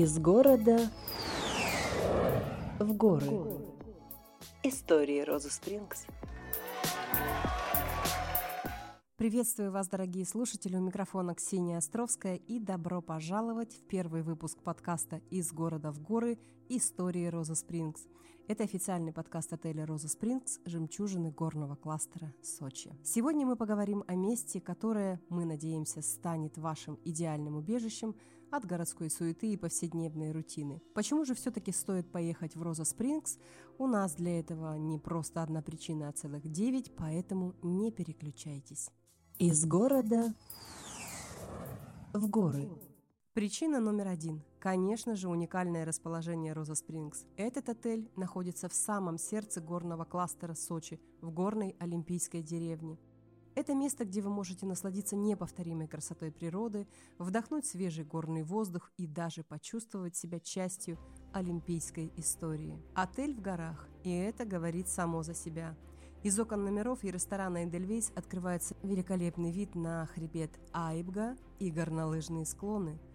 Из города в горы. Истории Розы Спрингс. Приветствую вас, дорогие слушатели, у микрофона Ксения Островская и добро пожаловать в первый выпуск подкаста «Из города в горы. Истории Розы Спрингс». Это официальный подкаст отеля «Роза Спрингс» «Жемчужины горного кластера Сочи». Сегодня мы поговорим о месте, которое, мы надеемся, станет вашим идеальным убежищем от городской суеты и повседневной рутины. Почему же все-таки стоит поехать в Роза Спрингс? У нас для этого не просто одна причина, а целых девять, поэтому не переключайтесь. Из города в горы. Причина номер один. Конечно же, уникальное расположение Роза Спрингс. Этот отель находится в самом сердце горного кластера Сочи, в горной Олимпийской деревне. Это место, где вы можете насладиться неповторимой красотой природы, вдохнуть свежий горный воздух и даже почувствовать себя частью олимпийской истории. Отель в горах, и это говорит само за себя. Из окон номеров и ресторана «Эдельвейс» открывается великолепный вид на хребет Айбга и горнолыжные склоны –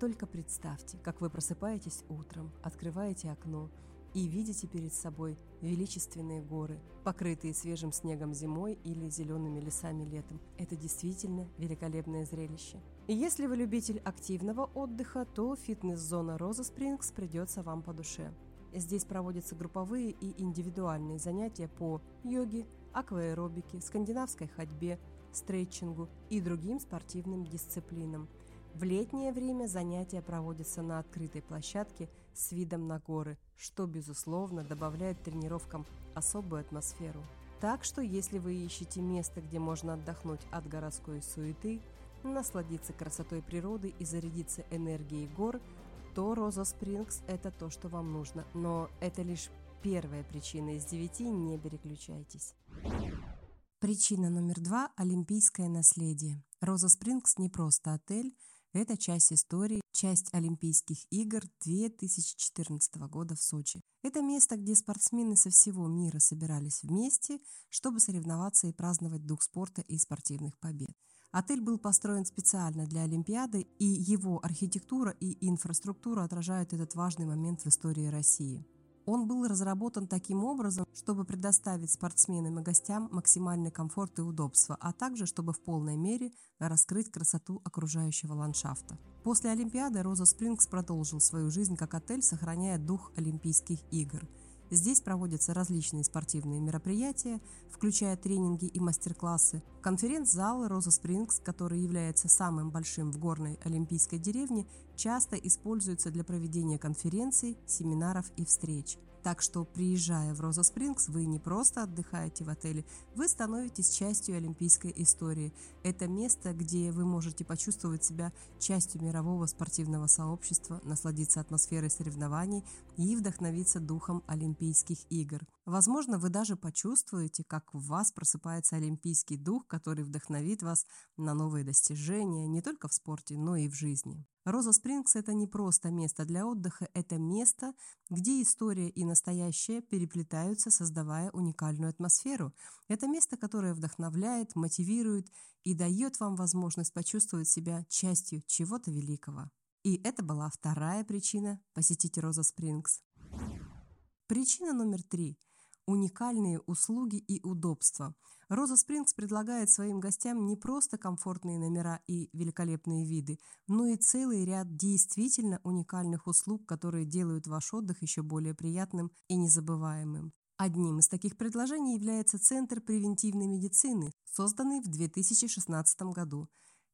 только представьте, как вы просыпаетесь утром, открываете окно и видите перед собой величественные горы, покрытые свежим снегом зимой или зелеными лесами летом. Это действительно великолепное зрелище. Если вы любитель активного отдыха, то фитнес-зона Роза Спрингс придется вам по душе. Здесь проводятся групповые и индивидуальные занятия по йоге, акваэробике, скандинавской ходьбе, стретчингу и другим спортивным дисциплинам – в летнее время занятия проводятся на открытой площадке с видом на горы, что, безусловно, добавляет тренировкам особую атмосферу. Так что, если вы ищете место, где можно отдохнуть от городской суеты, насладиться красотой природы и зарядиться энергией гор, то Роза Спрингс – это то, что вам нужно. Но это лишь первая причина из девяти, не переключайтесь. Причина номер два – олимпийское наследие. Роза Спрингс не просто отель – это часть истории, часть Олимпийских игр 2014 года в Сочи. Это место, где спортсмены со всего мира собирались вместе, чтобы соревноваться и праздновать дух спорта и спортивных побед. Отель был построен специально для Олимпиады, и его архитектура и инфраструктура отражают этот важный момент в истории России. Он был разработан таким образом, чтобы предоставить спортсменам и гостям максимальный комфорт и удобство, а также чтобы в полной мере раскрыть красоту окружающего ландшафта. После Олимпиады Роза Спрингс продолжил свою жизнь как отель, сохраняя дух Олимпийских игр – Здесь проводятся различные спортивные мероприятия, включая тренинги и мастер-классы. Конференц-зал «Роза Спрингс», который является самым большим в горной олимпийской деревне, часто используется для проведения конференций, семинаров и встреч – так что, приезжая в Роза Спрингс, вы не просто отдыхаете в отеле, вы становитесь частью олимпийской истории. Это место, где вы можете почувствовать себя частью мирового спортивного сообщества, насладиться атмосферой соревнований и вдохновиться духом Олимпийских игр. Возможно, вы даже почувствуете, как в вас просыпается олимпийский дух, который вдохновит вас на новые достижения не только в спорте, но и в жизни. Роза Спрингс – это не просто место для отдыха, это место, где история и настоящее переплетаются, создавая уникальную атмосферу. Это место, которое вдохновляет, мотивирует и дает вам возможность почувствовать себя частью чего-то великого. И это была вторая причина посетить Роза Спрингс. Причина номер три – уникальные услуги и удобства. Роза Спрингс предлагает своим гостям не просто комфортные номера и великолепные виды, но и целый ряд действительно уникальных услуг, которые делают ваш отдых еще более приятным и незабываемым. Одним из таких предложений является Центр превентивной медицины, созданный в 2016 году.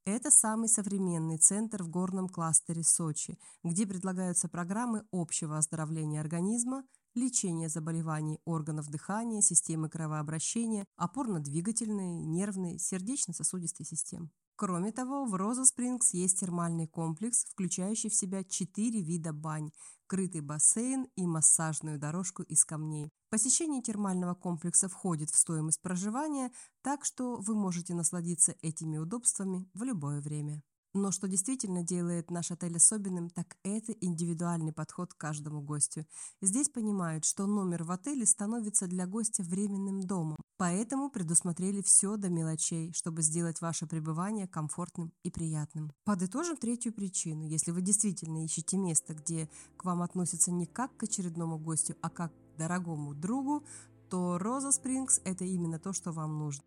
Это самый современный центр в горном кластере Сочи, где предлагаются программы общего оздоровления организма, лечение заболеваний органов дыхания, системы кровообращения, опорно-двигательной, нервной, сердечно-сосудистой систем. Кроме того, в Роза Спрингс есть термальный комплекс, включающий в себя четыре вида бань, крытый бассейн и массажную дорожку из камней. Посещение термального комплекса входит в стоимость проживания, так что вы можете насладиться этими удобствами в любое время. Но что действительно делает наш отель особенным, так это индивидуальный подход к каждому гостю. Здесь понимают, что номер в отеле становится для гостя временным домом. Поэтому предусмотрели все до мелочей, чтобы сделать ваше пребывание комфортным и приятным. Подытожим третью причину. Если вы действительно ищете место, где к вам относятся не как к очередному гостю, а как к дорогому другу, то Роза Спрингс – это именно то, что вам нужно.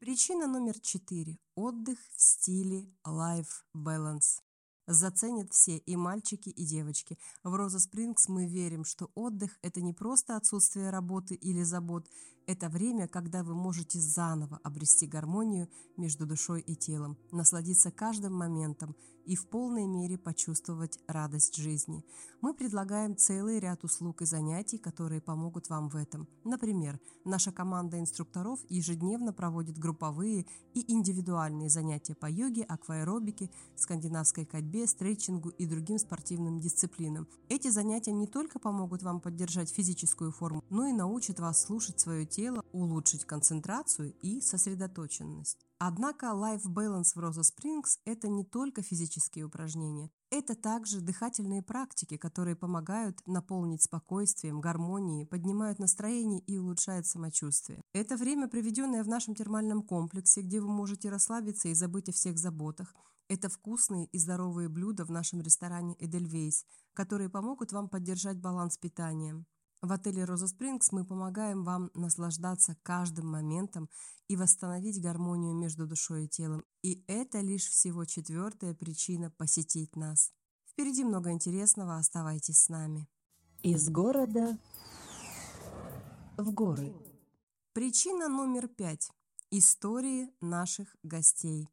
Причина номер четыре. Отдых в стиле Life Balance. Заценят все, и мальчики, и девочки. В Роза Спрингс мы верим, что отдых – это не просто отсутствие работы или забот, это время, когда вы можете заново обрести гармонию между душой и телом, насладиться каждым моментом и в полной мере почувствовать радость жизни. Мы предлагаем целый ряд услуг и занятий, которые помогут вам в этом. Например, наша команда инструкторов ежедневно проводит групповые и индивидуальные занятия по йоге, акваэробике, скандинавской ходьбе, стретчингу и другим спортивным дисциплинам. Эти занятия не только помогут вам поддержать физическую форму, но и научат вас слушать свое тело, улучшить концентрацию и сосредоточенность. Однако Life Balance в Rosa Springs – это не только физические упражнения. Это также дыхательные практики, которые помогают наполнить спокойствием, гармонией, поднимают настроение и улучшают самочувствие. Это время, проведенное в нашем термальном комплексе, где вы можете расслабиться и забыть о всех заботах. Это вкусные и здоровые блюда в нашем ресторане Edelweiss, которые помогут вам поддержать баланс питания. В отеле Роза Спрингс мы помогаем вам наслаждаться каждым моментом и восстановить гармонию между душой и телом. И это лишь всего четвертая причина посетить нас. Впереди много интересного, оставайтесь с нами. Из города в горы. Причина номер пять. Истории наших гостей.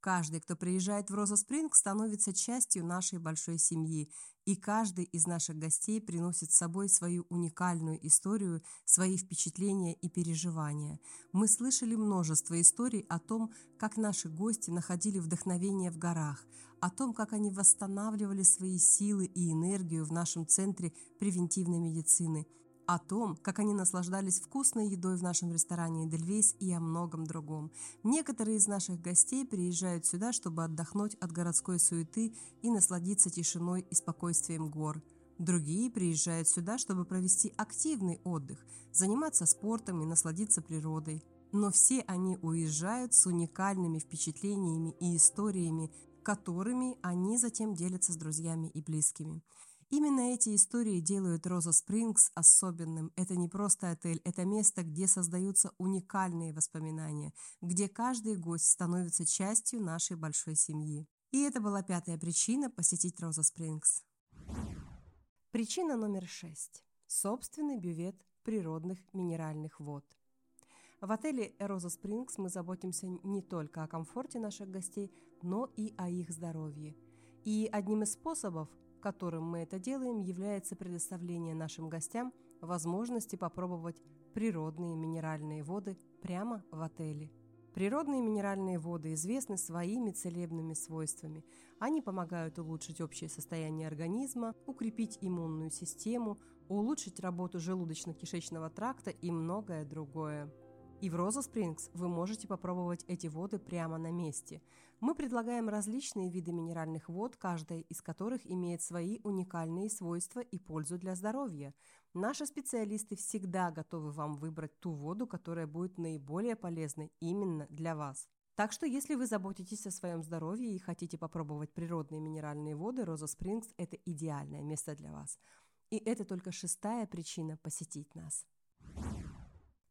Каждый, кто приезжает в Роза Спринг, становится частью нашей большой семьи, и каждый из наших гостей приносит с собой свою уникальную историю, свои впечатления и переживания. Мы слышали множество историй о том, как наши гости находили вдохновение в горах, о том, как они восстанавливали свои силы и энергию в нашем центре превентивной медицины – о том, как они наслаждались вкусной едой в нашем ресторане Эдельвейс и о многом другом. Некоторые из наших гостей приезжают сюда, чтобы отдохнуть от городской суеты и насладиться тишиной и спокойствием гор. Другие приезжают сюда, чтобы провести активный отдых, заниматься спортом и насладиться природой. Но все они уезжают с уникальными впечатлениями и историями, которыми они затем делятся с друзьями и близкими. Именно эти истории делают Роза Спрингс особенным. Это не просто отель, это место, где создаются уникальные воспоминания, где каждый гость становится частью нашей большой семьи. И это была пятая причина посетить Роза Спрингс. Причина номер шесть. Собственный бювет природных минеральных вод. В отеле Роза Спрингс мы заботимся не только о комфорте наших гостей, но и о их здоровье. И одним из способов которым мы это делаем, является предоставление нашим гостям возможности попробовать природные минеральные воды прямо в отеле. Природные минеральные воды известны своими целебными свойствами. Они помогают улучшить общее состояние организма, укрепить иммунную систему, улучшить работу желудочно-кишечного тракта и многое другое. И в Роза Спрингс вы можете попробовать эти воды прямо на месте. Мы предлагаем различные виды минеральных вод, каждая из которых имеет свои уникальные свойства и пользу для здоровья. Наши специалисты всегда готовы вам выбрать ту воду, которая будет наиболее полезной именно для вас. Так что, если вы заботитесь о своем здоровье и хотите попробовать природные минеральные воды, Роза Спрингс – это идеальное место для вас. И это только шестая причина посетить нас.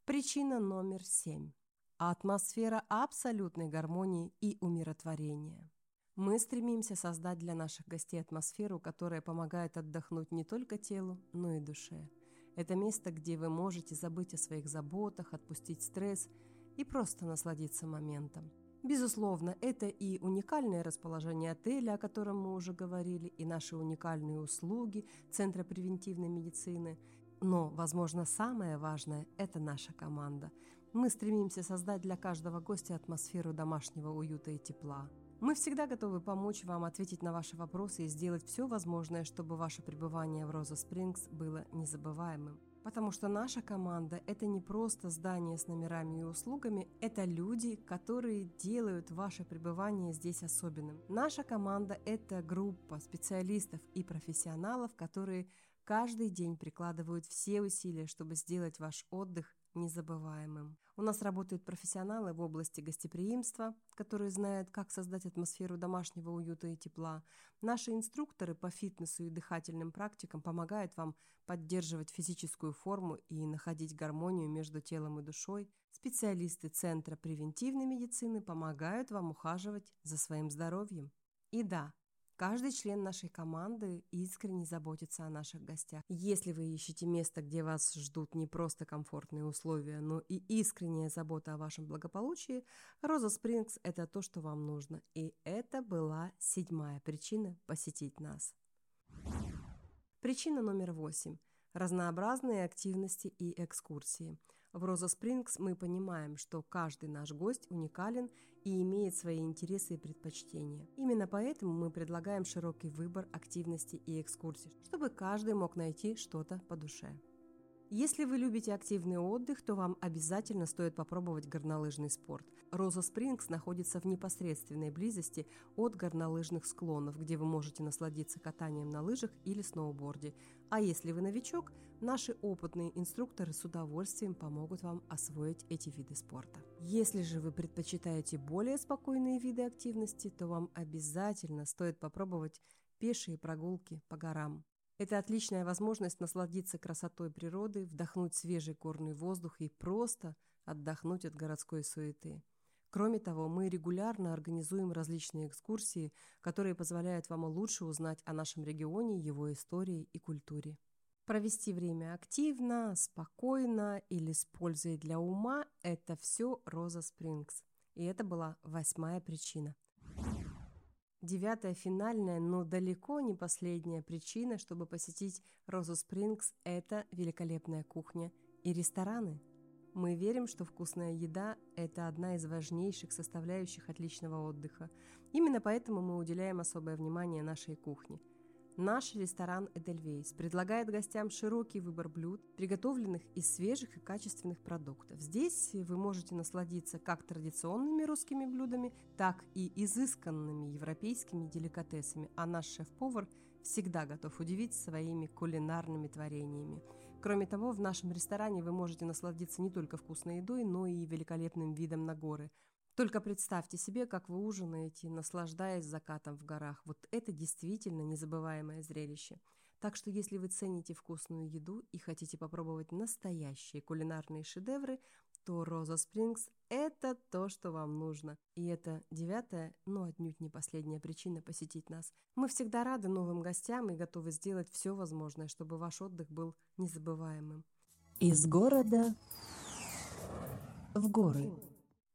Причина номер семь. Атмосфера абсолютной гармонии и умиротворения. Мы стремимся создать для наших гостей атмосферу, которая помогает отдохнуть не только телу, но и душе. Это место, где вы можете забыть о своих заботах, отпустить стресс и просто насладиться моментом. Безусловно, это и уникальное расположение отеля, о котором мы уже говорили, и наши уникальные услуги Центра превентивной медицины – но, возможно, самое важное – это наша команда. Мы стремимся создать для каждого гостя атмосферу домашнего уюта и тепла. Мы всегда готовы помочь вам ответить на ваши вопросы и сделать все возможное, чтобы ваше пребывание в Роза Спрингс было незабываемым. Потому что наша команда – это не просто здание с номерами и услугами, это люди, которые делают ваше пребывание здесь особенным. Наша команда – это группа специалистов и профессионалов, которые каждый день прикладывают все усилия, чтобы сделать ваш отдых незабываемым. У нас работают профессионалы в области гостеприимства, которые знают, как создать атмосферу домашнего уюта и тепла. Наши инструкторы по фитнесу и дыхательным практикам помогают вам поддерживать физическую форму и находить гармонию между телом и душой. Специалисты Центра превентивной медицины помогают вам ухаживать за своим здоровьем. И да, Каждый член нашей команды искренне заботится о наших гостях. Если вы ищете место, где вас ждут не просто комфортные условия, но и искренняя забота о вашем благополучии, Роза Спрингс – это то, что вам нужно. И это была седьмая причина посетить нас. Причина номер восемь – разнообразные активности и экскурсии – в Роза Спрингс мы понимаем, что каждый наш гость уникален и имеет свои интересы и предпочтения. Именно поэтому мы предлагаем широкий выбор активностей и экскурсий, чтобы каждый мог найти что-то по душе. Если вы любите активный отдых, то вам обязательно стоит попробовать горнолыжный спорт. Роза Спрингс находится в непосредственной близости от горнолыжных склонов, где вы можете насладиться катанием на лыжах или сноуборде. А если вы новичок, наши опытные инструкторы с удовольствием помогут вам освоить эти виды спорта. Если же вы предпочитаете более спокойные виды активности, то вам обязательно стоит попробовать пешие прогулки по горам. Это отличная возможность насладиться красотой природы, вдохнуть свежий горный воздух и просто отдохнуть от городской суеты. Кроме того, мы регулярно организуем различные экскурсии, которые позволяют вам лучше узнать о нашем регионе, его истории и культуре. Провести время активно, спокойно или с пользой для ума – это все Роза Спрингс. И это была восьмая причина – Девятая финальная, но далеко не последняя причина, чтобы посетить Розу Спрингс – это великолепная кухня и рестораны. Мы верим, что вкусная еда – это одна из важнейших составляющих отличного отдыха. Именно поэтому мы уделяем особое внимание нашей кухне – Наш ресторан Эдельвейс предлагает гостям широкий выбор блюд, приготовленных из свежих и качественных продуктов. Здесь вы можете насладиться как традиционными русскими блюдами, так и изысканными европейскими деликатесами, а наш шеф-повар всегда готов удивить своими кулинарными творениями. Кроме того, в нашем ресторане вы можете насладиться не только вкусной едой, но и великолепным видом на горы – только представьте себе, как вы ужинаете, наслаждаясь закатом в горах. Вот это действительно незабываемое зрелище. Так что если вы цените вкусную еду и хотите попробовать настоящие кулинарные шедевры, то Роза Спрингс – это то, что вам нужно. И это девятая, но отнюдь не последняя причина посетить нас. Мы всегда рады новым гостям и готовы сделать все возможное, чтобы ваш отдых был незабываемым. Из города в горы.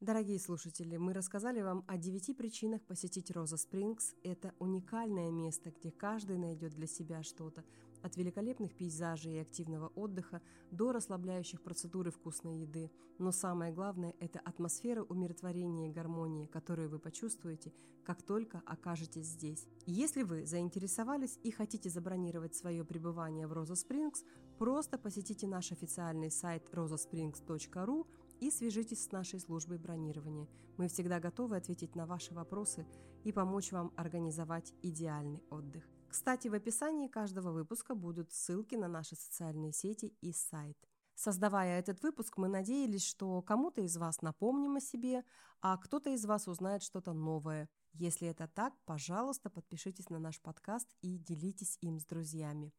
Дорогие слушатели, мы рассказали вам о девяти причинах посетить Роза Спрингс. Это уникальное место, где каждый найдет для себя что-то. От великолепных пейзажей и активного отдыха до расслабляющих процедур и вкусной еды. Но самое главное – это атмосфера умиротворения и гармонии, которую вы почувствуете, как только окажетесь здесь. Если вы заинтересовались и хотите забронировать свое пребывание в Роза Спрингс, просто посетите наш официальный сайт rosasprings.ru – и свяжитесь с нашей службой бронирования. Мы всегда готовы ответить на ваши вопросы и помочь вам организовать идеальный отдых. Кстати, в описании каждого выпуска будут ссылки на наши социальные сети и сайт. Создавая этот выпуск, мы надеялись, что кому-то из вас напомним о себе, а кто-то из вас узнает что-то новое. Если это так, пожалуйста, подпишитесь на наш подкаст и делитесь им с друзьями.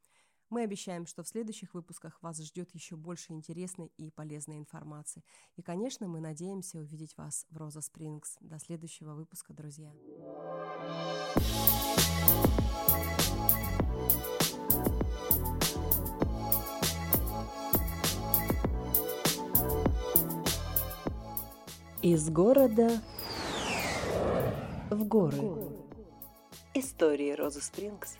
Мы обещаем, что в следующих выпусках вас ждет еще больше интересной и полезной информации. И, конечно, мы надеемся увидеть вас в Роза Спрингс. До следующего выпуска, друзья. Из города в горы. Истории Розы Спрингс